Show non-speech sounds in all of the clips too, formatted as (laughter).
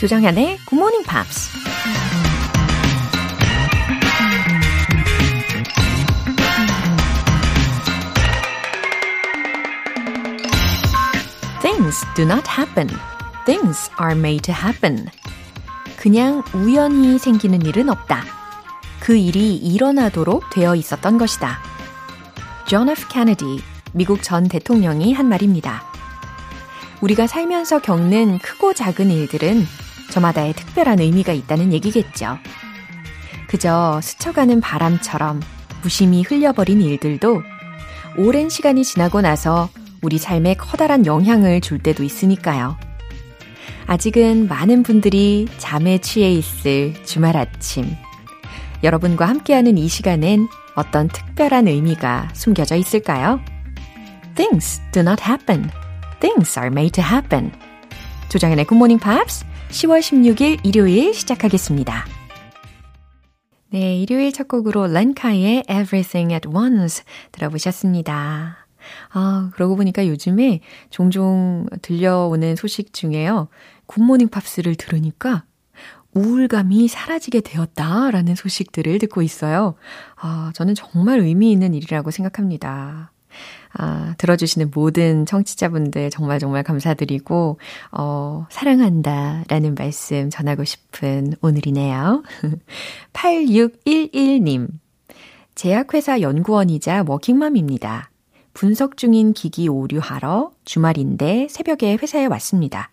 조정현의 Good Morning Pops. Things do not happen. Things are made to happen. 그냥 우연히 생기는 일은 없다. 그 일이 일어나도록 되어 있었던 것이다. 존 F. 케네디, 미국 전 대통령이 한 말입니다. 우리가 살면서 겪는 크고 작은 일들은 저마다의 특별한 의미가 있다는 얘기겠죠. 그저 스쳐가는 바람처럼 무심히 흘려버린 일들도 오랜 시간이 지나고 나서 우리 삶에 커다란 영향을 줄 때도 있으니까요. 아직은 많은 분들이 잠에 취해 있을 주말 아침. 여러분과 함께하는 이 시간엔 어떤 특별한 의미가 숨겨져 있을까요? Things do not happen. Things are made to happen. 조장현의 Morning Pops 10월 16일 일요일 시작하겠습니다. 네, 일요일 첫 곡으로 렌카의 Everything at Once 들어보셨습니다. 아, 그러고 보니까 요즘에 종종 들려오는 소식 중에요. 굿모닝 팝스를 들으니까 우울감이 사라지게 되었다라는 소식들을 듣고 있어요. 아, 저는 정말 의미 있는 일이라고 생각합니다. 아, 들어주시는 모든 청취자분들 정말 정말 감사드리고, 어, 사랑한다 라는 말씀 전하고 싶은 오늘이네요. (laughs) 8611님. 제약회사 연구원이자 워킹맘입니다. 분석 중인 기기 오류하러 주말인데 새벽에 회사에 왔습니다.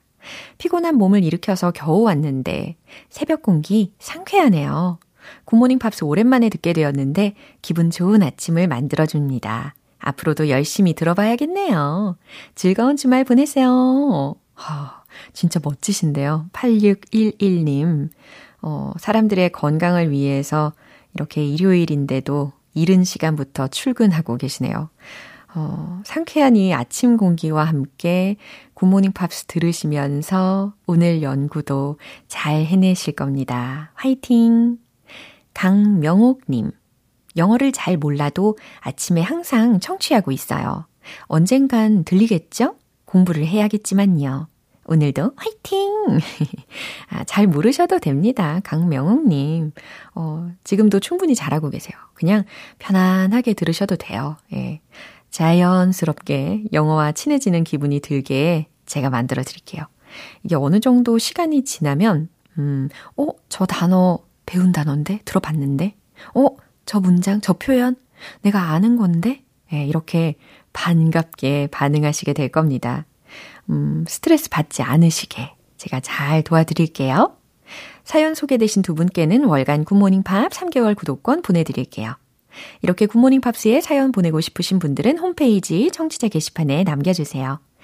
피곤한 몸을 일으켜서 겨우 왔는데 새벽 공기 상쾌하네요. 굿모닝 팝스 오랜만에 듣게 되었는데 기분 좋은 아침을 만들어줍니다. 앞으로도 열심히 들어봐야겠네요. 즐거운 주말 보내세요. 하, 진짜 멋지신데요. 8611님. 어, 사람들의 건강을 위해서 이렇게 일요일인데도 이른 시간부터 출근하고 계시네요. 어, 상쾌한 이 아침 공기와 함께 굿모닝 팝스 들으시면서 오늘 연구도 잘 해내실 겁니다. 화이팅! 강명옥님. 영어를 잘 몰라도 아침에 항상 청취하고 있어요. 언젠간 들리겠죠? 공부를 해야겠지만요. 오늘도 화이팅! (laughs) 아, 잘 모르셔도 됩니다. 강명웅님. 어, 지금도 충분히 잘하고 계세요. 그냥 편안하게 들으셔도 돼요. 예. 자연스럽게 영어와 친해지는 기분이 들게 제가 만들어 드릴게요. 이게 어느 정도 시간이 지나면, 음, 어, 저 단어 배운 단어인데? 들어봤는데? 어, 저 문장, 저 표현? 내가 아는 건데? 예, 이렇게 반갑게 반응하시게 될 겁니다. 음, 스트레스 받지 않으시게 제가 잘 도와드릴게요. 사연 소개되신 두 분께는 월간 굿모닝 팝 3개월 구독권 보내드릴게요. 이렇게 Good Morning Pops에 사연 보내고 싶으신 분들은 홈페이지 청취자 게시판에 남겨주세요.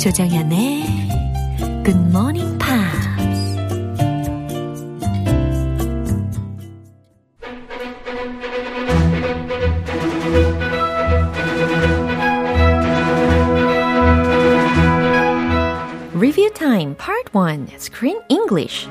조정현의 Good Morning Pops. Review Time Part 1 Screen English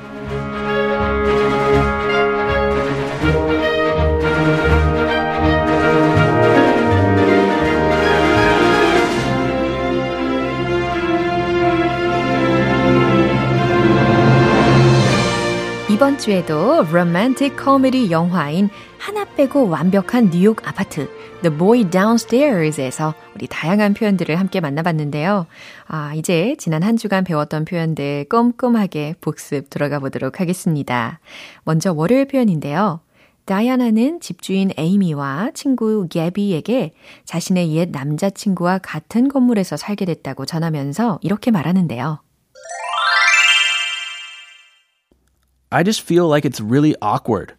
이번 주에도 로맨틱 코미디 영화인 하나 빼고 완벽한 뉴욕 아파트 The Boy Downstairs에서 우리 다양한 표현들을 함께 만나봤는데요. 아, 이제 지난 한 주간 배웠던 표현들 꼼꼼하게 복습 들어가 보도록 하겠습니다. 먼저 월요일 표현인데요. 다이아나는 집주인 에이미와 친구 게비에게 자신의 옛 남자친구와 같은 건물에서 살게 됐다고 전하면서 이렇게 말하는데요. I just feel like it's really awkward.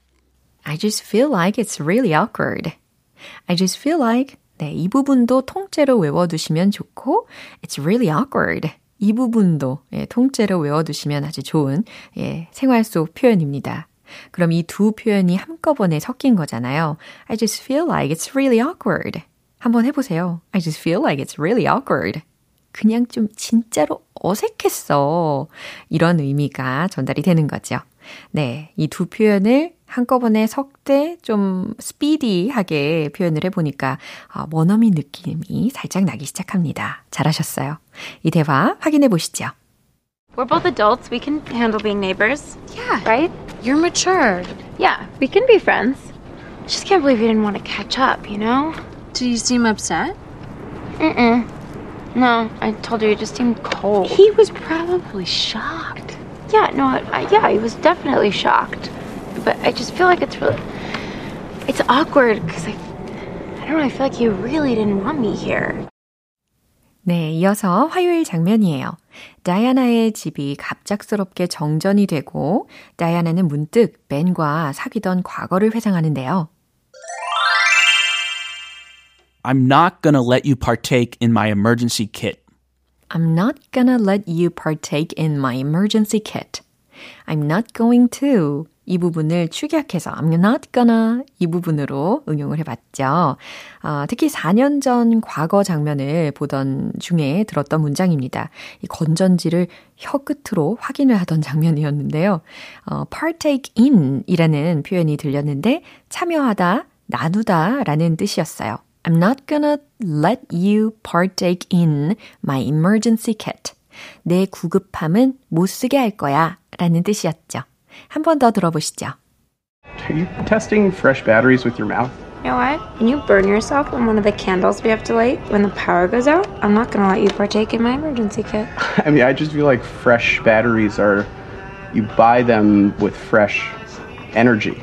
I just feel like it's really awkward. I just feel like 네, 이 부분도 통째로 외워두시면 좋고 It's really awkward. 이 부분도 예, 통째로 외워두시면 아주 좋은 예, 생활 속 표현입니다. 그럼 이 두 표현이 한꺼번에 섞인 거잖아요. I just feel like it's really awkward. 한번 해보세요. I just feel like it's really awkward. 그냥 좀 진짜로 어색했어. 이런 의미가 전달이 되는 거죠. 네, 이 두 표현을 한꺼번에 섞되 좀 스피디하게 표현을 해보니까 어, 원어민 느낌이 살짝 나기 시작합니다. 잘하셨어요. 이 대화 확인해 보시죠. We're both adults. We can handle being neighbors. Yeah. Right? You're mature. Yeah, we can be friends. Just can't believe you didn't want to catch up, you know? Do you seem upset? Mm-mm. No, I told you you just seemed cold. He was probably shocked. Yeah, no, I, yeah, he was definitely shocked. But I just feel like it's really, it's awkward because I, I don't know, I feel like he really didn't want me here. 네, 이어서 화요일 장면이에요. 다이아나의 집이 갑작스럽게 정전이 되고 다이아나는 문득 벤과 사귀던 과거를 회상하는데요. I'm not gonna let you partake in my emergency kit. I'm not gonna let you partake in my emergency kit. I'm not going to. 이 부분을 축약해서 I'm not gonna 이 부분으로 응용을 해봤죠. 어, 특히 4년 전 과거 장면을 보던 중에 들었던 문장입니다. 이 건전지를 혀 끝으로 확인을 하던 장면이었는데요. 어, partake in 이라는 표현이 들렸는데 참여하다, 나누다 라는 뜻이었어요. I'm not gonna let you partake in my emergency kit. 내 구급함은 못 쓰게 할 거야 라는 뜻이었죠. 한 번 더 들어보시죠. Are you testing fresh batteries with your mouth? You know what? When you burn yourself on one of the candles we have to light when the power goes out, I'm not gonna let you partake in my emergency kit. (laughs) I mean, I just feel like fresh batteries are, you buy them with fresh energy.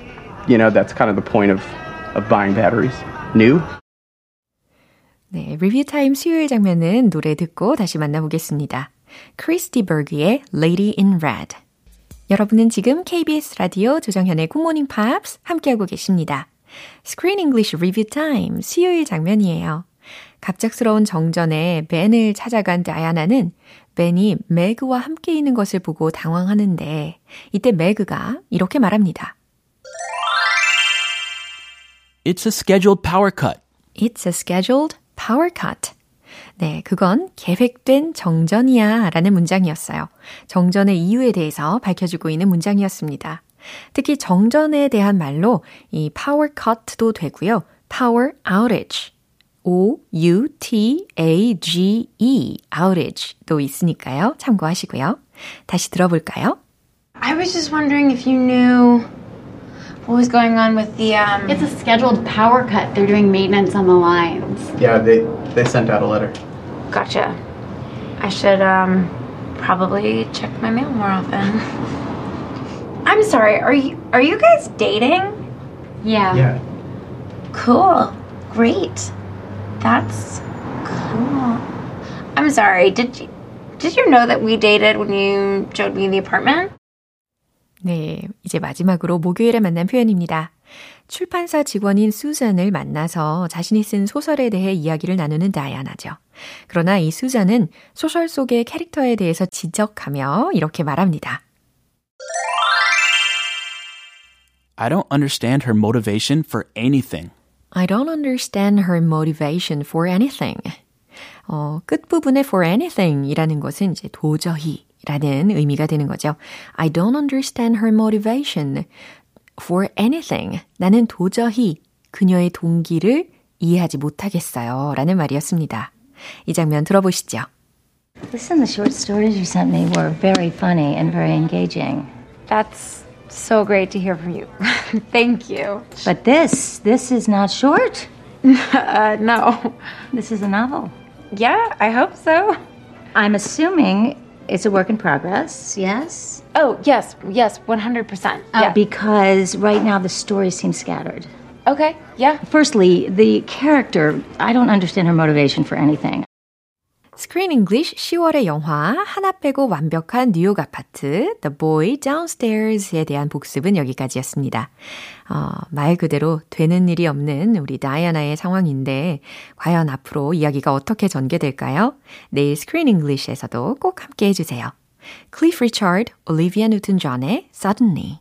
You know, that's kind of the point of, of buying batteries. New? 네, Review Time 수요일 장면은 노래 듣고 다시 만나보겠습니다. 크리스 디 버그의 Lady in Red. 여러분은 지금 KBS 라디오 조정현의 Good Morning Pops 함께하고 계십니다. Screen English Review Time 수요일 장면이에요. 갑작스러운 정전에 벤을 찾아간 다이아나는 벤이 매그와 함께 있는 것을 보고 당황하는데 이때 매그가 이렇게 말합니다. It's a scheduled power cut. It's a scheduled power cut. 네, 그건 계획된 정전이야 라는 문장이었어요. 정전의 이유에 대해서 밝혀주고 있는 문장이었습니다. 특히 정전에 대한 말로 이 power cut도 되고요. power outage. O-U-T-A-G-E, outage도 있으니까요. 참고하시고요. 다시 들어볼까요? I was just wondering if you knew what was going on with the um. It's a scheduled power cut. They're doing maintenance on the lines. Yeah, they, they sent out a letter. Gotcha. I should um probably check my mail more often. (laughs) I'm sorry. Are you are you guys dating? Yeah. Yeah. Cool. Great. That's cool. I'm sorry. Did you did you know that we dated when you showed me the apartment? 네, 이제 마지막으로 목요일에 만난 표현입니다. 출판사 직원인 수잔을 만나서 자신이 쓴 소설에 대해 이야기를 나누는 다이아나죠. 그러나 이 수잔은 소설 속의 캐릭터에 대해서 지적하며 이렇게 말합니다. I don't understand her motivation for anything. I don't understand her motivation for anything. 어, 끝부분에 for anything 이라는 것은 이제 도저히 라는 의미가 되는 거죠. I don't understand her motivation for anything. 나는 도저히 그녀의 동기를 이해하지 못하겠어요. 라는 말이었습니다. 이 장면 들어보시죠. Listen, the short stories you sent me were very funny and very engaging. That's so great to hear from you. (laughs) Thank you. But this, this is not short. (laughs) Uh, no. This is a novel. Yeah, I hope so. I'm assuming it's a work in progress, yes? Oh, yes, yes, 100%. Uh, yeah. Because right now the story seems scattered. okay, yeah. Firstly, the character, I don't understand her motivation for anything. Screen English 10월의 영화 하나 빼고 완벽한 뉴욕 아파트 The Boy Downstairs에 대한 복습은 여기까지였습니다. 어, 말 그대로 되는 일이 없는 우리 다이아나의 상황인데 과연 앞으로 이야기가 어떻게 전개될까요? 내일 Screen English에서도 꼭 함께 해주세요. Cliff Richard, Olivia Newton-John의 Suddenly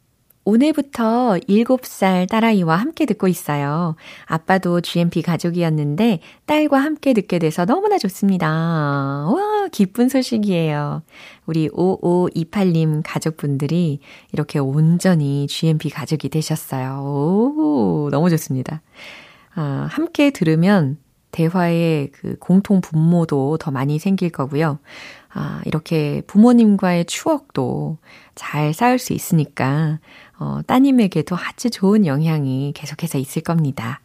오늘부터 7살 딸아이와 함께 듣고 있어요. 아빠도 GMP 가족이었는데 딸과 함께 듣게 돼서 너무나 좋습니다. 와, 기쁜 소식이에요. 우리 5528님 가족분들이 이렇게 온전히 GMP 가족이 되셨어요. 오, 너무 좋습니다. 아, 함께 들으면 대화의 그 공통 분모도 더 많이 생길 거고요. 아, 이렇게 부모님과의 추억도 잘 쌓을 수 있으니까, 어, 따님에게도 아주 좋은 영향이 계속해서 있을 겁니다.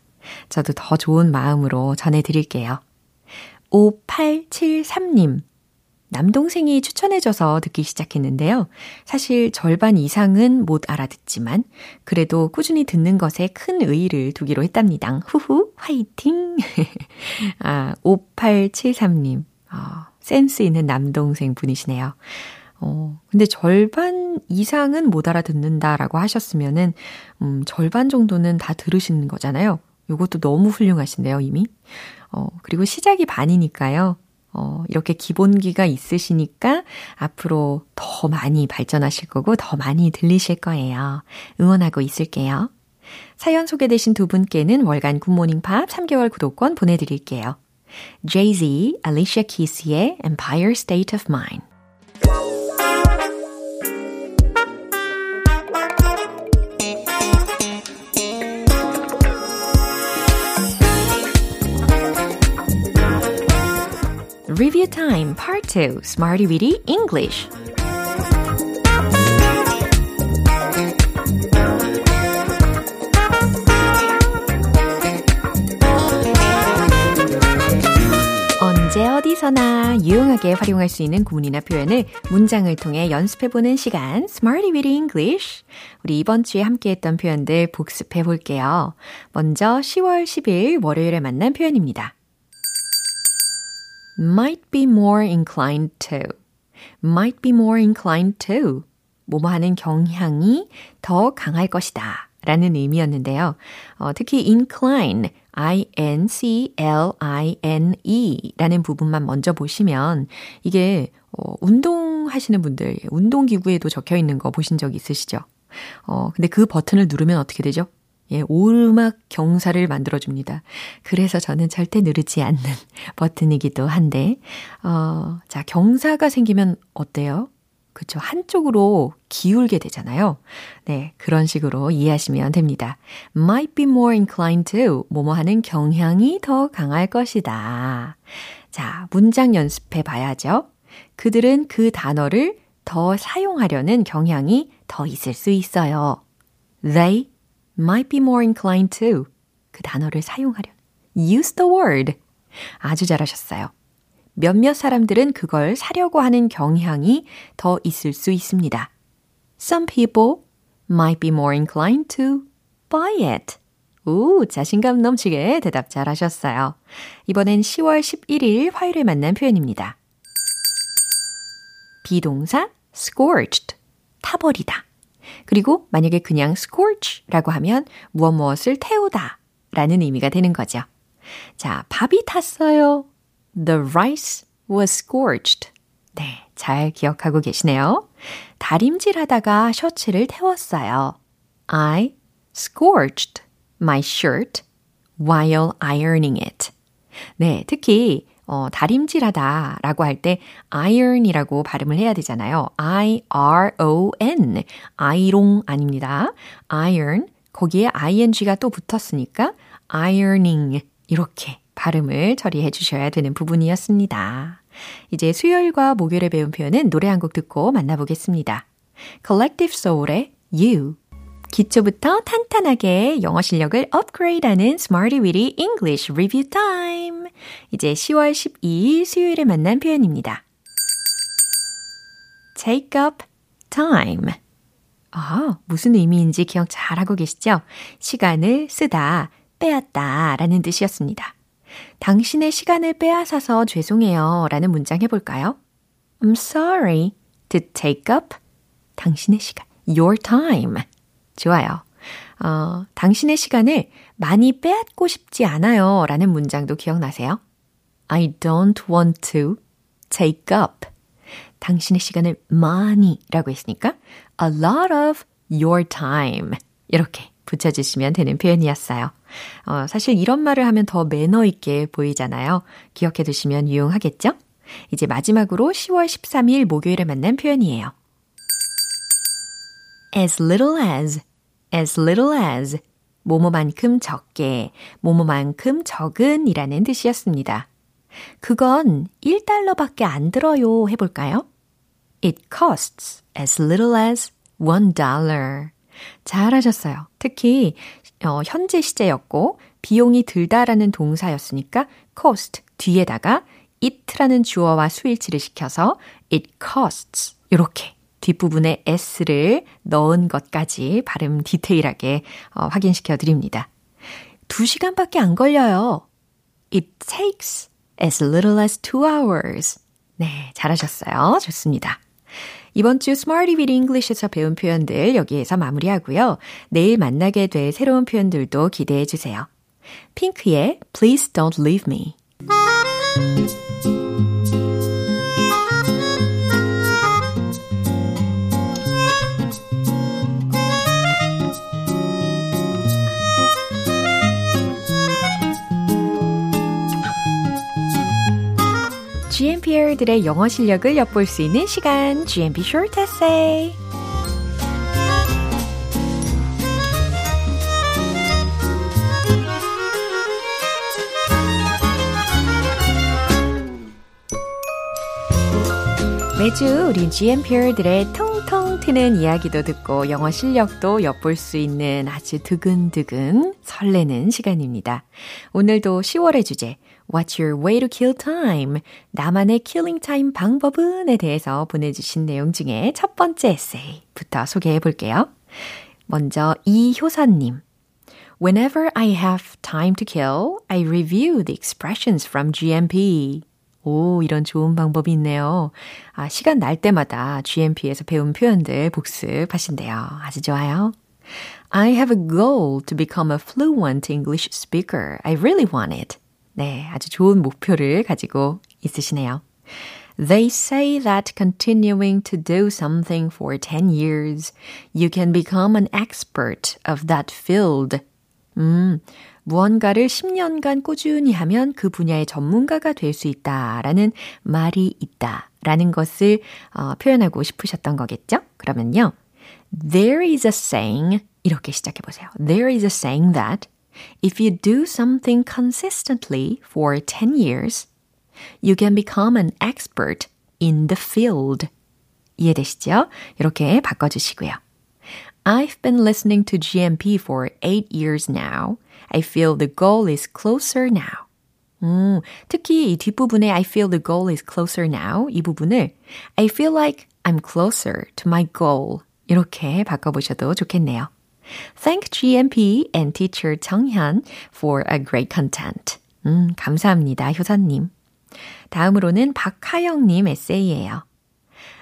저도 더 좋은 마음으로 전해드릴게요. 5873님. 남동생이 추천해줘서 듣기 시작했는데요. 사실 절반 이상은 못 알아듣지만, 그래도 꾸준히 듣는 것에 큰 의의를 두기로 했답니다. 후후, 화이팅! (laughs) 아, 5873님. 어, 센스 있는 남동생 분이시네요. 어, 근데 절반 이상은 못 알아듣는다라고 하셨으면은, 음, 절반 정도는 다 들으시는 거잖아요. 요것도 너무 훌륭하신데요, 이미. 어, 그리고 시작이 반이니까요. 어, 이렇게 기본기가 있으시니까 앞으로 더 많이 발전하실 거고 더 많이 들리실 거예요. 응원하고 있을게요. 사연 소개되신 두 분께는 월간 굿모닝 팝 3개월 구독권 보내드릴게요. Jay-Z, Alicia Keys의 Empire State of Mind. Review Time Part 2 Smarty Weedy English 언제 어디서나 유용하게 활용할 수 있는 구문이나 표현을 문장을 통해 연습해보는 시간 Smarty Weedy English 우리 이번 주에 함께했던 표현들 복습해 볼게요. 먼저 10월 10일 월요일에 만난 표현입니다. Might be more inclined to, might be more inclined to, 뭐뭐 하는 경향이 더 강할 것이다. 라는 의미였는데요. 어, 특히 incline, I-N-C-L-I-N-E 라는 부분만 먼저 보시면 이게 어, 운동하시는 분들, 운동기구에도 적혀 있는 거 보신 적 있으시죠? 어, 근데 그 버튼을 누르면 어떻게 되죠? 예, 오르막 경사를 만들어줍니다. 그래서 저는 절대 누르지 않는 (laughs) 버튼이기도 한데, 어, 자, 경사가 생기면 어때요? 그쵸. 한쪽으로 기울게 되잖아요. 네. 그런 식으로 이해하시면 됩니다. might be more inclined to 뭐뭐 하는 경향이 더 강할 것이다. 자, 문장 연습해 봐야죠. 그들은 그 단어를 더 사용하려는 경향이 더 있을 수 있어요. They might be more inclined to 그 단어를 사용하려. use the word. 아주 잘하셨어요. 몇몇 사람들은 그걸 사려고 하는 경향이 더 있을 수 있습니다. Some people might be more inclined to buy it. 오, 자신감 넘치게 대답 잘 하셨어요. 이번엔 10월 11일 화요일에 만난 표현입니다. 비동사 scorched, 타버리다. 그리고 만약에 그냥 scorch라고 하면 무엇 무엇을 태우다 라는 의미가 되는 거죠. 자, 밥이 탔어요. The rice was scorched. 네, 잘 기억하고 계시네요. 다림질 하다가 셔츠를 태웠어요. I scorched my shirt while ironing it. 네, 특히 어, 다림질하다 라고 할 때 iron이라고 발음을 해야 되잖아요. I-R-O-N. 아이롱 아닙니다. iron. 거기에 ing가 또 붙었으니까 ironing. 이렇게 발음을 처리해 주셔야 되는 부분이었습니다. 이제 수요일과 목요일에 배운 표현은 노래 한 곡 듣고 만나보겠습니다. Collective Soul의 You. 기초부터 탄탄하게 영어 실력을 업그레이드하는 Smarty Weedy English Review Time. 이제 10월 12일 수요일에 만난 표현입니다. Take up time. 아, 무슨 의미인지 기억 잘 하고 계시죠? 시간을 쓰다, 빼앗다 라는 뜻이었습니다. 당신의 시간을 빼앗아서 죄송해요 라는 문장 해볼까요? I'm sorry to take up 당신의 시간, your time. 좋아요. 어, 당신의 시간을 많이 빼앗고 싶지 않아요 라는 문장도 기억나세요? I don't want to take up. 당신의 시간을 많이 라고 했으니까 a lot of your time. 이렇게 붙여주시면 되는 표현이었어요. 어, 사실 이런 말을 하면 더 매너 있게 보이잖아요. 기억해 두시면 유용하겠죠? 이제 마지막으로 10월 13일 목요일에 만난 표현이에요. As little as, as little as, 뭐뭐만큼 적게, 뭐뭐만큼 적은 이라는 뜻이었습니다. 그건 1달러밖에 안 들어요 해볼까요? It costs as little as one dollar. 잘하셨어요. 특히 어, 현재 시제였고 비용이 들다라는 동사였으니까 cost 뒤에다가 it라는 주어와 수일치를 시켜서 it costs 이렇게 뒷부분에 s를 넣은 것까지 발음 디테일하게 어, 확인시켜 드립니다. 2시간밖에 안 걸려요. It takes as little as two hours. 네, 잘하셨어요. 좋습니다. 이번 주 Smarty with English에서 배운 표현들 여기에서 마무리하고요. 내일 만나게 될 새로운 표현들도 기대해 주세요. 핑크의 Please Don't Leave Me. GMPR들의 영어 실력을 엿볼 수 있는 시간, GMP Short Essay. 매주 우리 GMPR들의 통통 튀는 이야기도 듣고 영어 실력도 엿볼 수 있는 아주 두근두근 설레는 시간입니다. 오늘도 10월의 주제, What's your way to kill time? 나만의 killing time 방법은에 대해서 보내주신 내용 중에 첫 번째 에세이부터 소개해 볼게요. 먼저 이효선님. Whenever I have time to kill, I review the expressions from GMP. 오, 이런 좋은 방법이 있네요. 아, 시간 날 때마다 GMP에서 배운 표현들 복습하신대요. 아주 좋아요. I have a goal to become a fluent English speaker. I really want it. 네, 아주 좋은 목표를 가지고 있으시네요. They say that continuing to do something for 10 years, you can become an expert of that field. 음, 무언가를 10년간 꾸준히 하면 그 분야의 전문가가 될 수 있다라는 말이 있다라는 것을 어, 표현하고 싶으셨던 거겠죠? 그러면요. There is a saying 이렇게 시작해 보세요. There is a saying that If you do something consistently for 10 years, you can become an expert in the field. 이해되시죠? 이렇게 바꿔주시고요. I've been listening to GMP for 8 years now. I feel the goal is closer now. 음, 특히 이 뒷부분에 I feel the goal is closer now 이 부분을 I feel like I'm closer to my goal 이렇게 바꿔보셔도 좋겠네요. Thank GMP and teacher 정현 for a great content. 음, 감사합니다, 효사님. 다음으로는 박하영님 에세이예요.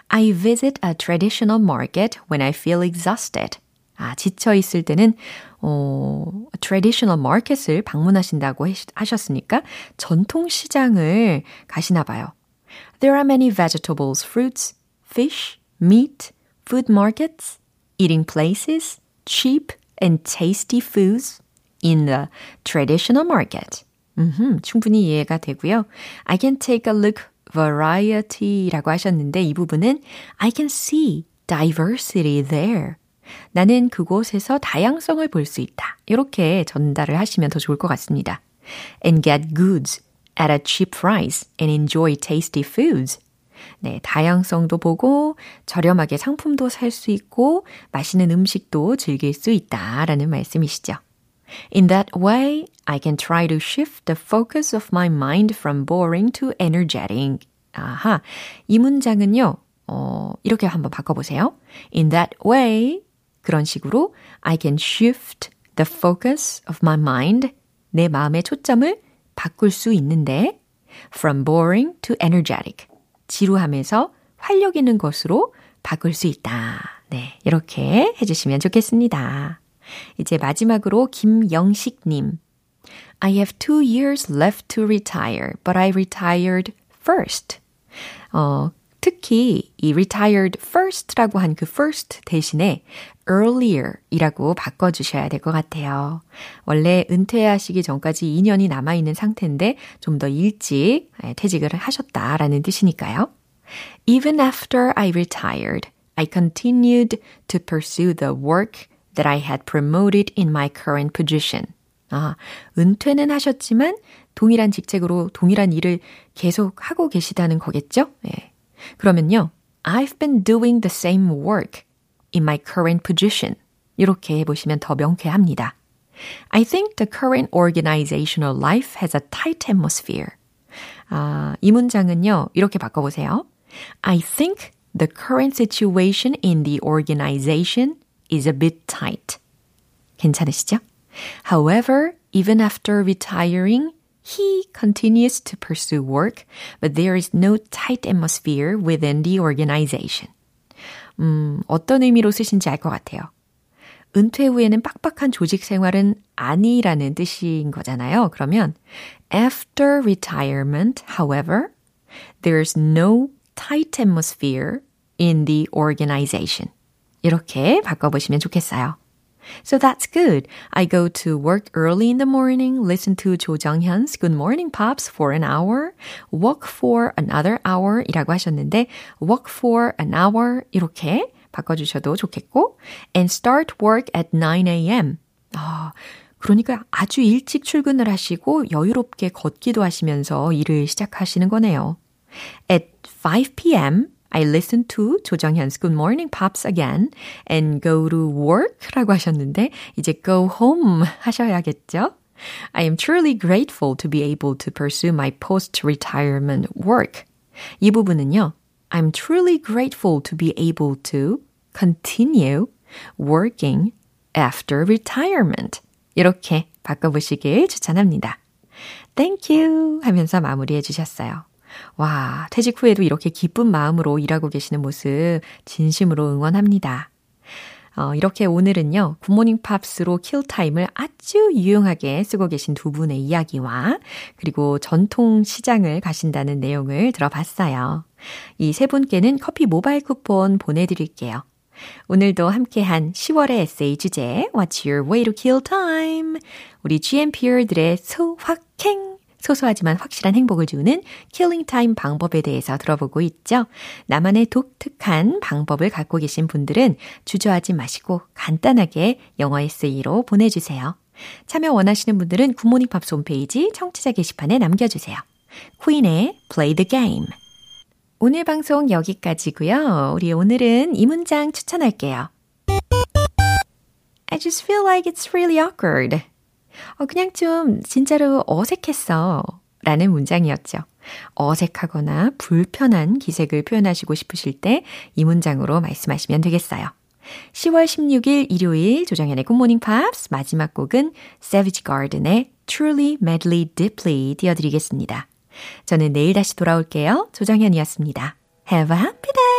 I visit a traditional market when I feel exhausted. 아, 지쳐 있을 때는 어, traditional market을 방문하신다고 하셨으니까 전통 시장을 가시나 봐요. There are many vegetables, fruits, fish, meat, food markets, eating places, cheap and tasty foods in the traditional market. 음흠, 충분히 이해가 되고요. I can take a look variety라고 하셨는데 이 부분은 I can see diversity there. 나는 그곳에서 다양성을 볼 수 있다. 이렇게 전달을 하시면 더 좋을 것 같습니다. And get goods at a cheap price and enjoy tasty foods. 네, 다양성도 보고 저렴하게 상품도 살 수 있고 맛있는 음식도 즐길 수 있다라는 말씀이시죠. In that way, I can try to shift the focus of my mind from boring to energetic. 아하, 이 문장은요, 어, 이렇게 한번 바꿔 보세요. In that way, 그런 식으로 I can shift the focus of my mind. 내 마음의 초점을 바꿀 수 있는데 from boring to energetic. 지루함에서 활력 있는 것으로 바꿀 수 있다. 네, 이렇게 해주시면 좋겠습니다. 이제 마지막으로 김영식님. I have two years left to retire, but I retired first. 어, 특히 이 retired first라고 한 그 first 대신에 earlier 이라고 바꿔주셔야 될 것 같아요. 원래 은퇴하시기 전까지 2년이 남아있는 상태인데 좀 더 일찍 퇴직을 하셨다라는 뜻이니까요. Even after I retired, I continued to pursue the work that I had promoted in my current position. 아, 은퇴는 하셨지만 동일한 직책으로 동일한 일을 계속 하고 계시다는 거겠죠? 예. 그러면요. I've been doing the same work in my current position. 이렇게 해보시면 더 명쾌합니다. I think the current organizational life has a tight atmosphere. 아, 이 문장은요. 이렇게 바꿔보세요. I think the current situation in the organization is a bit tight. 괜찮으시죠? However, even after retiring, he continues to pursue work, but there is no tight atmosphere within the organization. 음, 어떤 의미로 쓰신지 알 것 같아요. 은퇴 후에는 빡빡한 조직 생활은 아니라는 뜻인 거잖아요. 그러면 after retirement, however, there's no tight atmosphere in the organization. 이렇게 바꿔보시면 좋겠어요. So that's good. I go to work early in the morning, listen to 조 정현's Good Morning Pops for an hour, walk for another hour 이라고 하셨는데 walk for an hour 이렇게 바꿔주셔도 좋겠고 and start work at 9 a.m. 아, 그러니까 아주 일찍 출근을 하시고 여유롭게 걷기도 하시면서 일을 시작하시는 거네요. At 5 p.m. I listen to 조정현's Good Morning Pops again and go to work 라고 하셨는데 이제 go home 하셔야겠죠? I am truly grateful to be able to pursue my post-retirement work. 이 부분은요. I'm truly grateful to be able to continue working after retirement. 이렇게 바꿔보시길 추천합니다. Thank you 하면서 마무리해 주셨어요. 와, 퇴직 후에도 이렇게 기쁜 마음으로 일하고 계시는 모습 진심으로 응원합니다. 어, 이렇게 오늘은요, 굿모닝 팝스로 킬타임을 아주 유용하게 쓰고 계신 두 분의 이야기와 그리고 전통 시장을 가신다는 내용을 들어봤어요. 이 세 분께는 커피 모바일 쿠폰 보내드릴게요. 오늘도 함께한 10월의 에세이 주제 What's your way to kill time? 우리 GMPer들의 소확행 소소하지만 확실한 행복을 주는 killing time 방법에 대해서 들어보고 있죠. 나만의 독특한 방법을 갖고 계신 분들은 주저하지 마시고 간단하게 영어 에세이로 보내주세요. 참여 원하시는 분들은 Good Morning Pops 홈페이지 청취자 게시판에 남겨주세요. 퀸의 Play the Game 오늘 방송 여기까지고요. 우리 오늘은 이 문장 추천할게요. I just feel like it's really awkward. 어, 그냥 좀 진짜로 어색했어. 라는 문장이었죠. 어색하거나 불편한 기색을 표현하시고 싶으실 때 이 문장으로 말씀하시면 되겠어요. 10월 16일 일요일 조정현의 굿모닝 팝스 마지막 곡은 Savage Garden의 Truly Madly Deeply 띄워드리겠습니다. 저는 내일 다시 돌아올게요. 조정현이었습니다. Have a happy day!